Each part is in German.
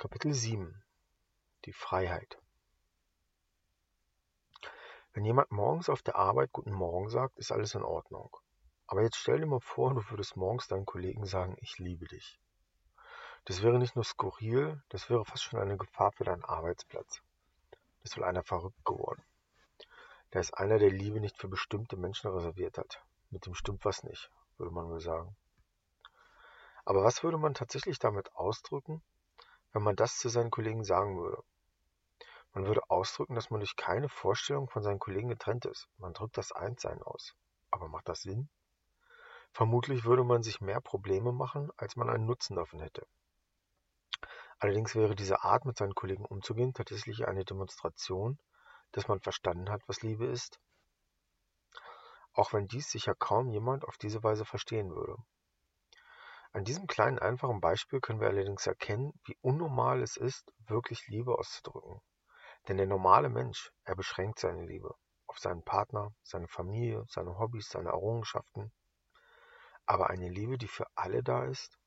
Kapitel 7 Die Freiheit Wenn jemand morgens auf der Arbeit Guten Morgen sagt, ist alles in Ordnung. Aber jetzt stell dir mal vor, du würdest morgens deinen Kollegen sagen, ich liebe dich. Das wäre nicht nur skurril, das wäre fast schon eine Gefahr für deinen Arbeitsplatz. Das wohl einer verrückt geworden. Da ist einer, der Liebe nicht für bestimmte Menschen reserviert hat. Mit dem stimmt was nicht, würde man wohl sagen. Aber was würde man tatsächlich damit ausdrücken, wenn man das zu seinen Kollegen sagen würde. Man würde ausdrücken, dass man durch keine Vorstellung von seinen Kollegen getrennt ist. Man drückt das Einssein aus. Aber macht das Sinn? Vermutlich würde man sich mehr Probleme machen, als man einen Nutzen davon hätte. Allerdings wäre diese Art, mit seinen Kollegen umzugehen, tatsächlich eine Demonstration, dass man verstanden hat, was Liebe ist, auch wenn dies sicher kaum jemand auf diese Weise verstehen würde. An diesem kleinen einfachen Beispiel können wir allerdings erkennen, wie unnormal es ist, wirklich Liebe auszudrücken. Denn der normale Mensch, er beschränkt seine Liebe auf seinen Partner, seine Familie, seine Hobbys, seine Errungenschaften. Aber eine Liebe, die für alle da ist?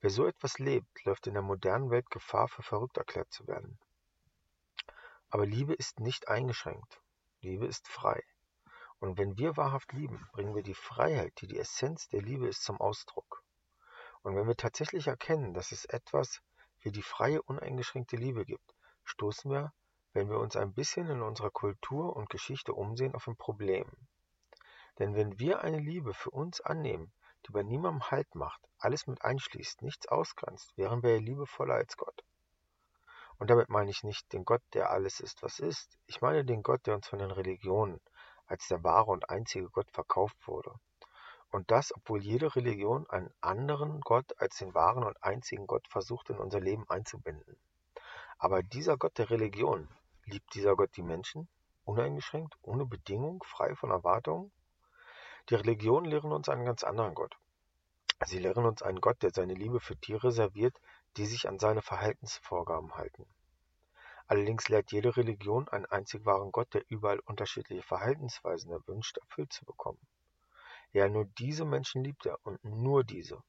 Wer so etwas lebt, läuft in der modernen Welt Gefahr, für verrückt erklärt zu werden. Aber Liebe ist nicht eingeschränkt. Liebe ist frei. Und wenn wir wahrhaft lieben, bringen wir die Freiheit, die die Essenz der Liebe ist, zum Ausdruck. Und wenn wir tatsächlich erkennen, dass es etwas wie die freie, uneingeschränkte Liebe gibt, stoßen wir, wenn wir uns ein bisschen in unserer Kultur und Geschichte umsehen, auf ein Problem. Denn wenn wir eine Liebe für uns annehmen, die bei niemandem Halt macht, alles mit einschließt, nichts ausgrenzt, wären wir ja liebevoller als Gott. Und damit meine ich nicht den Gott, der alles ist, was ist. Ich meine den Gott, der uns von den Religionen, als der wahre und einzige Gott verkauft wurde. Und das, obwohl jede Religion einen anderen Gott als den wahren und einzigen Gott versucht in unser Leben einzubinden. Aber dieser Gott der Religion, liebt dieser Gott die Menschen? Uneingeschränkt, ohne Bedingung, frei von Erwartungen? Die Religionen lehren uns einen ganz anderen Gott. Sie lehren uns einen Gott, der seine Liebe für die reserviert, die sich an seine Verhaltensvorgaben halten. Allerdings lehrt jede Religion einen einzig wahren Gott, der überall unterschiedliche Verhaltensweisen erwünscht, erfüllt zu bekommen. Ja, nur diese Menschen liebt er und nur diese.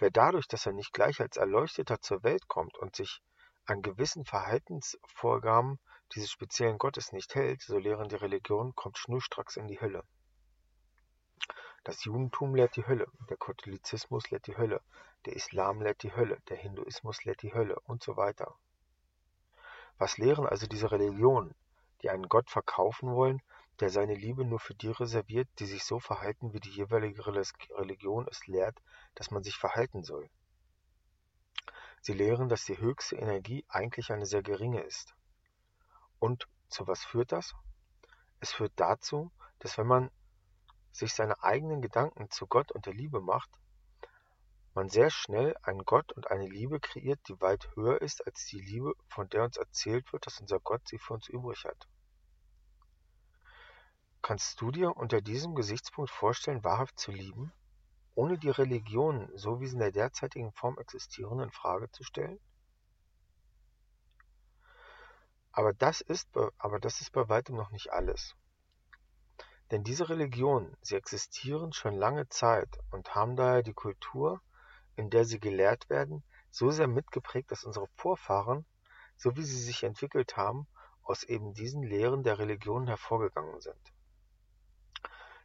Wer dadurch, dass er nicht gleich als Erleuchteter zur Welt kommt und sich an gewissen Verhaltensvorgaben dieses speziellen Gottes nicht hält, so lehren die Religionen, kommt schnurstracks in die Hölle. Das Judentum lehrt die Hölle, der Katholizismus lehrt die Hölle, der Islam lehrt die Hölle, der Hinduismus lehrt die Hölle und so weiter. Was lehren also diese Religionen, die einen Gott verkaufen wollen, der seine Liebe nur für die reserviert, die sich so verhalten, wie die jeweilige Religion es lehrt, dass man sich verhalten soll? Sie lehren, dass die höchste Energie eigentlich eine sehr geringe ist. Und zu was führt das? Es führt dazu, dass wenn man sich seine eigenen Gedanken zu Gott und der Liebe macht, man sehr schnell einen Gott und eine Liebe kreiert, die weit höher ist als die Liebe, von der uns erzählt wird, dass unser Gott sie für uns übrig hat. Kannst du dir unter diesem Gesichtspunkt vorstellen, wahrhaft zu lieben, ohne die Religionen, so wie sie in der derzeitigen Form existieren, in Frage zu stellen? Aber das ist, aber das ist bei weitem noch nicht alles. Denn diese Religionen, sie existieren schon lange Zeit und haben daher die Kultur, in der sie gelehrt werden, so sehr mitgeprägt, dass unsere Vorfahren, so wie sie sich entwickelt haben, aus eben diesen Lehren der Religion hervorgegangen sind.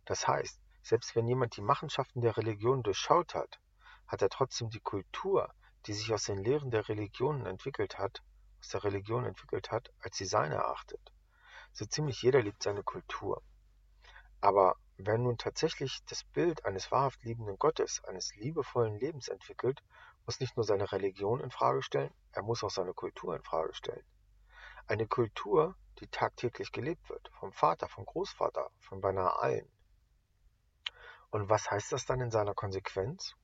Das heißt, selbst wenn jemand die Machenschaften der Religion durchschaut hat, hat er trotzdem die Kultur, die sich aus den Lehren der Religionen entwickelt hat, aus der Religion entwickelt hat, als sie seine erachtet. So ziemlich jeder liebt seine Kultur. Aber Wer nun tatsächlich das Bild eines wahrhaft liebenden Gottes, eines liebevollen Lebens entwickelt, muss nicht nur seine Religion in Frage stellen, er muss auch seine Kultur in Frage stellen. Eine Kultur, die tagtäglich gelebt wird, vom Vater, vom Großvater, von beinahe allen. Und was heißt das dann in seiner Konsequenz?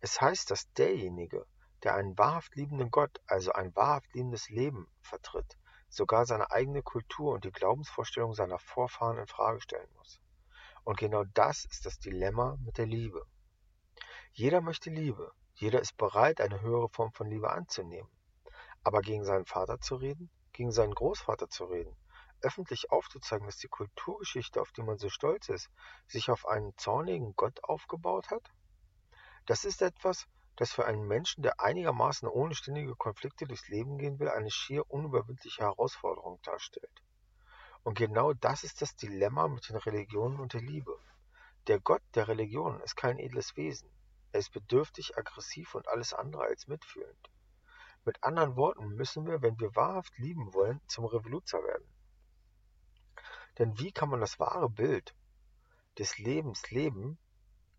Es heißt, dass derjenige, der einen wahrhaft liebenden Gott, also ein wahrhaft liebendes Leben vertritt, sogar seine eigene Kultur und die Glaubensvorstellung seiner Vorfahren in Frage stellen muss. Und genau das ist das Dilemma mit der Liebe. Jeder möchte Liebe, jeder ist bereit, eine höhere Form von Liebe anzunehmen. Aber gegen seinen Vater zu reden, gegen seinen Großvater zu reden, öffentlich aufzuzeigen, dass die Kulturgeschichte, auf die man so stolz ist, sich auf einen zornigen Gott aufgebaut hat? Das ist etwas, das für einen Menschen, der einigermaßen ohne ständige Konflikte durchs Leben gehen will, eine schier unüberwindliche Herausforderung darstellt. Und genau das ist das Dilemma mit den Religionen und der Liebe. Der Gott der Religion ist kein edles Wesen. Er ist bedürftig, aggressiv und alles andere als mitfühlend. Mit anderen Worten müssen wir, wenn wir wahrhaft lieben wollen, zum Revoluzer werden. Denn wie kann man das wahre Bild des Lebens leben,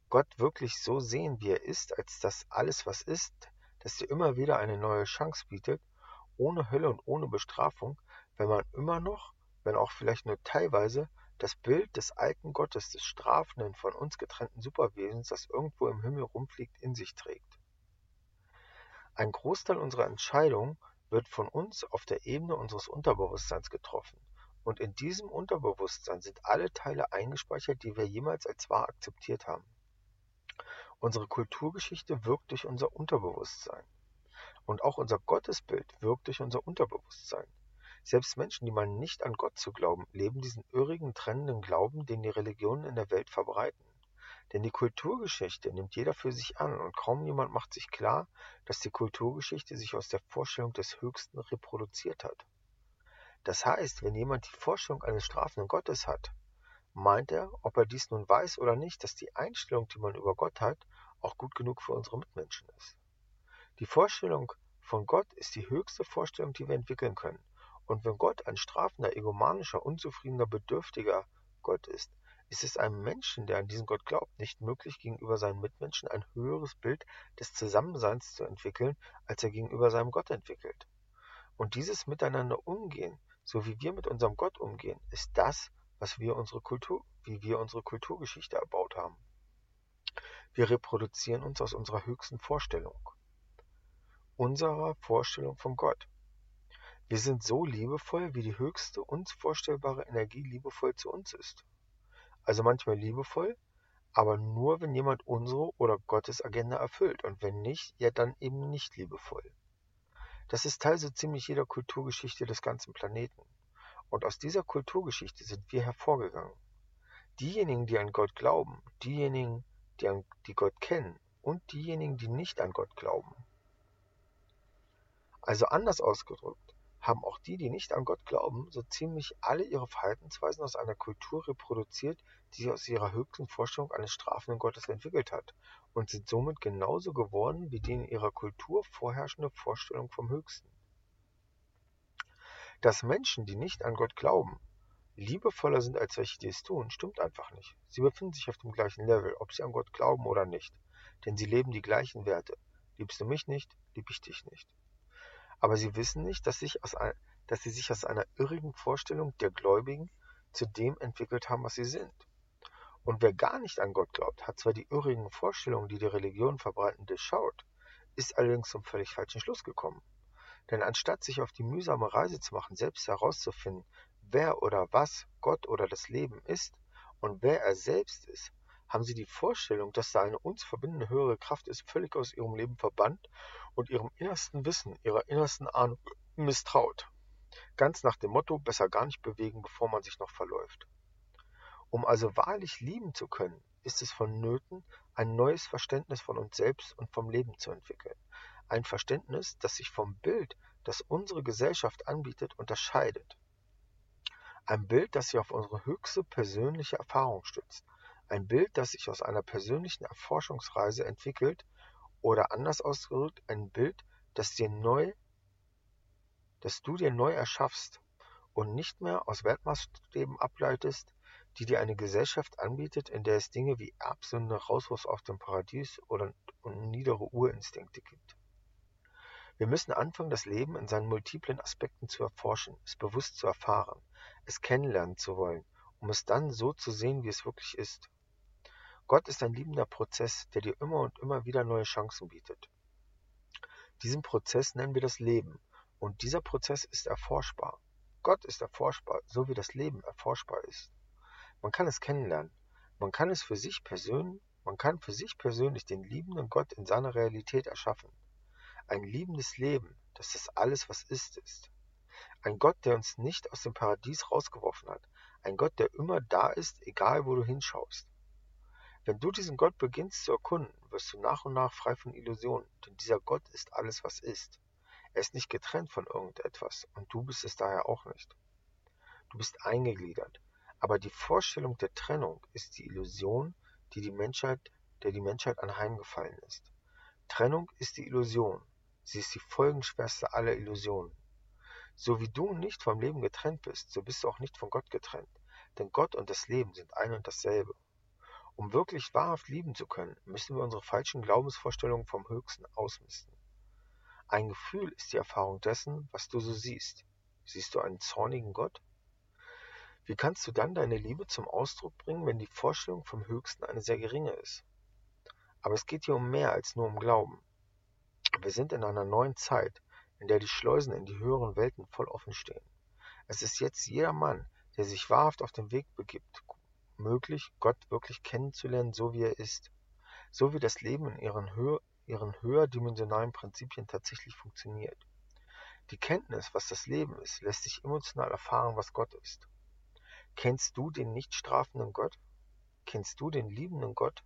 Gott wirklich so sehen, wie er ist, als das alles, was ist, dass dir immer wieder eine neue Chance bietet, ohne Hölle und ohne Bestrafung, wenn man immer noch, wenn auch vielleicht nur teilweise, das Bild des alten Gottes, des strafenden, von uns getrennten Superwesens, das irgendwo im Himmel rumfliegt, in sich trägt. Ein Großteil unserer Entscheidungen wird von uns auf der Ebene unseres Unterbewusstseins getroffen. Und in diesem Unterbewusstsein sind alle Teile eingespeichert, die wir jemals als wahr akzeptiert haben. Unsere Kulturgeschichte wirkt durch unser Unterbewusstsein. Und auch unser Gottesbild wirkt durch unser Unterbewusstsein. Selbst Menschen, die meinen nicht an Gott zu glauben, leben diesen irrigen, trennenden Glauben, den die Religionen in der Welt verbreiten. Denn die Kulturgeschichte nimmt jeder für sich an und kaum jemand macht sich klar, dass die Kulturgeschichte sich aus der Vorstellung des Höchsten reproduziert hat. Das heißt, wenn jemand die Vorstellung eines strafenden Gottes hat, meint er, ob er dies nun weiß oder nicht, dass die Einstellung, die man über Gott hat, auch gut genug für unsere Mitmenschen ist. Die Vorstellung von Gott ist die höchste Vorstellung, die wir entwickeln können. Und wenn Gott ein strafender, egomanischer, unzufriedener, bedürftiger Gott ist, ist es einem Menschen, der an diesen Gott glaubt, nicht möglich, gegenüber seinen Mitmenschen ein höheres Bild des Zusammenseins zu entwickeln, als er gegenüber seinem Gott entwickelt. Und dieses Miteinander umgehen, so wie wir mit unserem Gott umgehen, ist das, was wir unsere Kultur, wie wir unsere Kulturgeschichte erbaut haben. Wir reproduzieren uns aus unserer höchsten Vorstellung, unserer Vorstellung von Gott. Wir sind so liebevoll, wie die höchste uns vorstellbare Energie liebevoll zu uns ist also manchmal liebevoll, aber nur, wenn jemand unsere oder Gottes Agenda erfüllt und wenn nicht, ja dann eben nicht liebevoll. Das ist Teil so ziemlich jeder Kulturgeschichte des ganzen Planeten. Und aus dieser Kulturgeschichte sind wir hervorgegangen. Diejenigen, die an Gott glauben, diejenigen, die, an, die Gott kennen und diejenigen, die nicht an Gott glauben. Also anders ausgedrückt, haben auch die, die nicht an Gott glauben, so ziemlich alle ihre Verhaltensweisen aus einer Kultur reproduziert, die sich aus ihrer höchsten Vorstellung eines strafenden Gottes entwickelt hat und sind somit genauso geworden wie die in ihrer Kultur vorherrschende Vorstellung vom Höchsten. Dass Menschen, die nicht an Gott glauben, liebevoller sind als welche, die es tun, stimmt einfach nicht. Sie befinden sich auf dem gleichen Level, ob sie an Gott glauben oder nicht, denn sie leben die gleichen Werte. Liebst du mich nicht, lieb ich dich nicht. Aber sie wissen nicht, dass, ein, dass sie sich aus einer irrigen Vorstellung der Gläubigen zu dem entwickelt haben, was sie sind. Und wer gar nicht an Gott glaubt, hat zwar die irrigen Vorstellungen, die die Religion verbreiten, durchschaut, ist allerdings zum völlig falschen Schluss gekommen. Denn anstatt sich auf die mühsame Reise zu machen, selbst herauszufinden, wer oder was Gott oder das Leben ist und wer er selbst ist, haben sie die Vorstellung, dass da eine uns verbindende höhere Kraft ist, völlig aus ihrem Leben verbannt und ihrem innersten Wissen, ihrer innersten Ahnung misstraut. Ganz nach dem Motto, besser gar nicht bewegen, bevor man sich noch verläuft. Um also wahrlich lieben zu können, ist es vonnöten, ein neues Verständnis von uns selbst und vom Leben zu entwickeln. Ein Verständnis, das sich vom Bild, das unsere Gesellschaft anbietet, unterscheidet. Ein Bild, das sich auf unsere höchste persönliche Erfahrung stützt, ein Bild, das sich aus einer persönlichen Erforschungsreise entwickelt oder anders ausgedrückt ein Bild, das, dir neu, das du dir neu erschaffst und nicht mehr aus Wertmaßstäben ableitest, die dir eine Gesellschaft anbietet, in der es Dinge wie Erbsünde, Rauswurf auf dem Paradies oder niedere Urinstinkte gibt. Wir müssen anfangen, das Leben in seinen multiplen Aspekten zu erforschen, es bewusst zu erfahren, es kennenlernen zu wollen, um es dann so zu sehen, wie es wirklich ist. Gott ist ein liebender Prozess, der dir immer und immer wieder neue Chancen bietet. Diesen Prozess nennen wir das Leben und dieser Prozess ist erforschbar. Gott ist erforschbar, so wie das Leben erforschbar ist. Man kann es kennenlernen. Man kann es für sich persönlich, man kann für sich persönlich den liebenden Gott in seiner Realität erschaffen. Ein liebendes Leben, das das alles, was ist, ist. Ein Gott, der uns nicht aus dem Paradies rausgeworfen hat. Ein Gott, der immer da ist, egal wo du hinschaust. Wenn du diesen Gott beginnst zu erkunden, wirst du nach und nach frei von Illusionen, denn dieser Gott ist alles, was ist. Er ist nicht getrennt von irgendetwas und du bist es daher auch nicht. Du bist eingegliedert, aber die Vorstellung der Trennung ist die Illusion, die die Menschheit, der die Menschheit anheimgefallen ist. Trennung ist die Illusion. Sie ist die folgenschwerste aller Illusionen. So wie du nicht vom Leben getrennt bist, so bist du auch nicht von Gott getrennt. Denn Gott und das Leben sind ein und dasselbe. Um wirklich wahrhaft lieben zu können, müssen wir unsere falschen Glaubensvorstellungen vom Höchsten ausmisten. Ein Gefühl ist die Erfahrung dessen, was du so siehst. Siehst du einen zornigen Gott? Wie kannst du dann deine Liebe zum Ausdruck bringen, wenn die Vorstellung vom Höchsten eine sehr geringe ist? Aber es geht hier um mehr als nur um Glauben. Wir sind in einer neuen Zeit, in der die Schleusen in die höheren Welten voll offen stehen. Es ist jetzt jeder Mann, der sich wahrhaft auf den Weg begibt, möglich, Gott wirklich kennenzulernen, so wie er ist, so wie das Leben in ihren, höher, ihren höherdimensionalen Prinzipien tatsächlich funktioniert. Die Kenntnis, was das Leben ist, lässt sich emotional erfahren, was Gott ist. Kennst du den nicht strafenden Gott? Kennst du den liebenden Gott?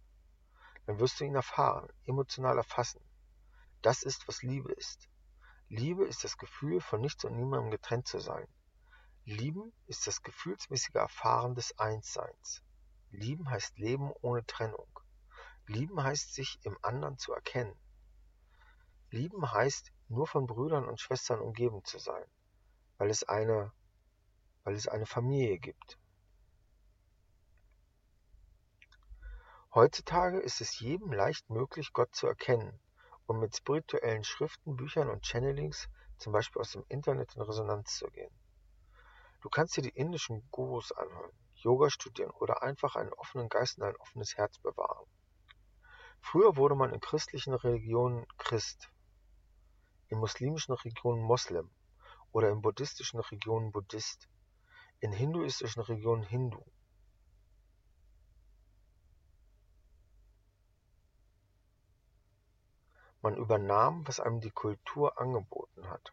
Dann wirst du ihn erfahren, emotional erfassen. Das ist, was Liebe ist. Liebe ist das Gefühl, von nichts und niemandem getrennt zu sein. Lieben ist das gefühlsmäßige Erfahren des Einsseins. Lieben heißt Leben ohne Trennung. Lieben heißt sich im anderen zu erkennen. Lieben heißt nur von Brüdern und Schwestern umgeben zu sein, weil es eine, weil es eine Familie gibt, Heutzutage ist es jedem leicht möglich, Gott zu erkennen und mit spirituellen Schriften, Büchern und Channelings, zum Beispiel aus dem Internet, in Resonanz zu gehen. Du kannst dir die indischen Gurus anhören, Yoga studieren oder einfach einen offenen Geist und ein offenes Herz bewahren. Früher wurde man in christlichen Religionen Christ, in muslimischen Religionen Moslem oder in buddhistischen Religionen Buddhist, in hinduistischen Religionen Hindu Man übernahm, was einem die Kultur angeboten hat.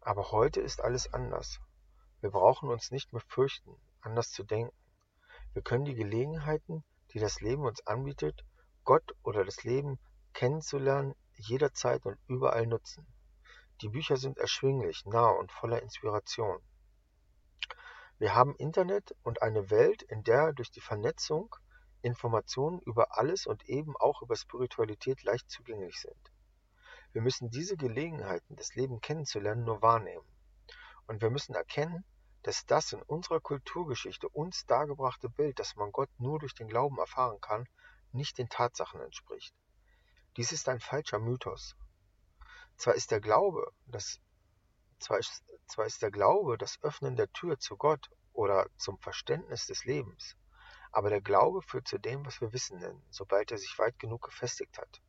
Aber heute ist alles anders. Wir brauchen uns nicht mehr fürchten, anders zu denken. Wir können die Gelegenheiten, die das Leben uns anbietet, Gott oder das Leben kennenzulernen, jederzeit und überall nutzen. Die Bücher sind erschwinglich, nah und voller Inspiration. Wir haben Internet und eine Welt, in der durch die Vernetzung Informationen über alles und eben auch über Spiritualität leicht zugänglich sind. Wir müssen diese Gelegenheiten, das Leben kennenzulernen, nur wahrnehmen. Und wir müssen erkennen, dass das in unserer Kulturgeschichte uns dargebrachte Bild, dass man Gott nur durch den Glauben erfahren kann, nicht den Tatsachen entspricht. Dies ist ein falscher Mythos. Zwar ist der Glaube, dass zwar ist, zwar ist der Glaube das Öffnen der Tür zu Gott oder zum Verständnis des Lebens, aber der Glaube führt zu dem, was wir Wissen nennen, sobald er sich weit genug gefestigt hat.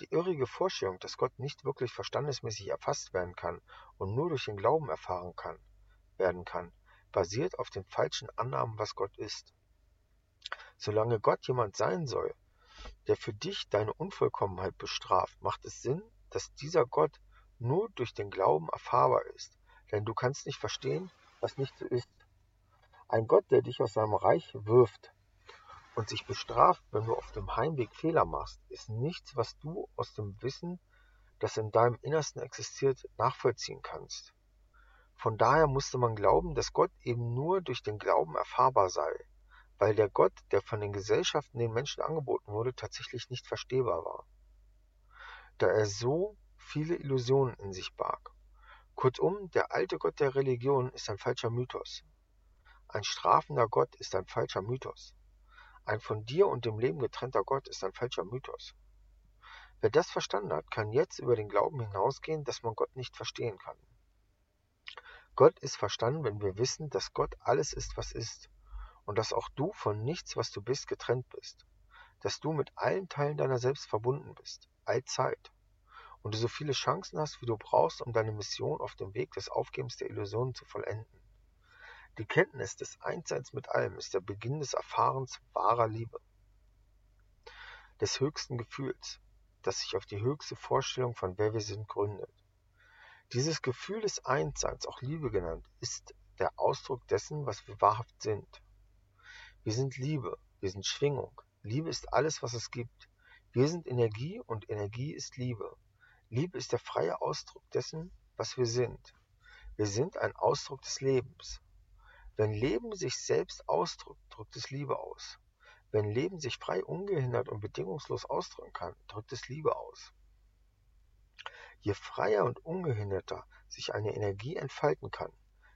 Die irrige Vorstellung, dass Gott nicht wirklich verstandesmäßig erfasst werden kann und nur durch den Glauben erfahren kann, werden kann, basiert auf den falschen Annahmen, was Gott ist. Solange Gott jemand sein soll, der für dich deine Unvollkommenheit bestraft, macht es Sinn, dass dieser Gott nur durch den Glauben erfahrbar ist, denn du kannst nicht verstehen, was nicht so ist. Ein Gott, der dich aus seinem Reich wirft und sich bestraft, wenn du auf dem Heimweg Fehler machst, ist nichts, was du aus dem Wissen, das in deinem Innersten existiert, nachvollziehen kannst. Von daher musste man glauben, dass Gott eben nur durch den Glauben erfahrbar sei, weil der Gott, der von den Gesellschaften den Menschen angeboten wurde, tatsächlich nicht verstehbar war. Da er so viele Illusionen in sich barg. Kurzum, der alte Gott der Religion ist ein falscher Mythos. Ein strafender Gott ist ein falscher Mythos. Ein von dir und dem Leben getrennter Gott ist ein falscher Mythos. Wer das verstanden hat, kann jetzt über den Glauben hinausgehen, dass man Gott nicht verstehen kann. Gott ist verstanden, wenn wir wissen, dass Gott alles ist, was ist, und dass auch du von nichts, was du bist, getrennt bist, dass du mit allen Teilen deiner selbst verbunden bist, allzeit und du so viele Chancen hast, wie du brauchst, um deine Mission auf dem Weg des Aufgebens der Illusionen zu vollenden. Die Kenntnis des Einsseins mit allem ist der Beginn des Erfahrens wahrer Liebe, des höchsten Gefühls, das sich auf die höchste Vorstellung von wer wir sind gründet. Dieses Gefühl des Einsseins, auch Liebe genannt, ist der Ausdruck dessen, was wir wahrhaft sind. Wir sind Liebe, wir sind Schwingung. Liebe ist alles, was es gibt. Wir sind Energie und Energie ist Liebe. Liebe ist der freie Ausdruck dessen, was wir sind. Wir sind ein Ausdruck des Lebens. Wenn Leben sich selbst ausdrückt, drückt es Liebe aus. Wenn Leben sich frei, ungehindert und bedingungslos ausdrücken kann, drückt es Liebe aus. Je freier und ungehinderter sich eine Energie entfalten kann,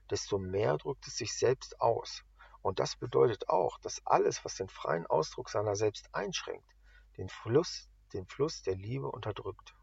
desto mehr drückt es sich selbst aus. Und das bedeutet auch, dass alles, was den freien Ausdruck seiner selbst einschränkt, den Fluss, den Fluss der Liebe unterdrückt.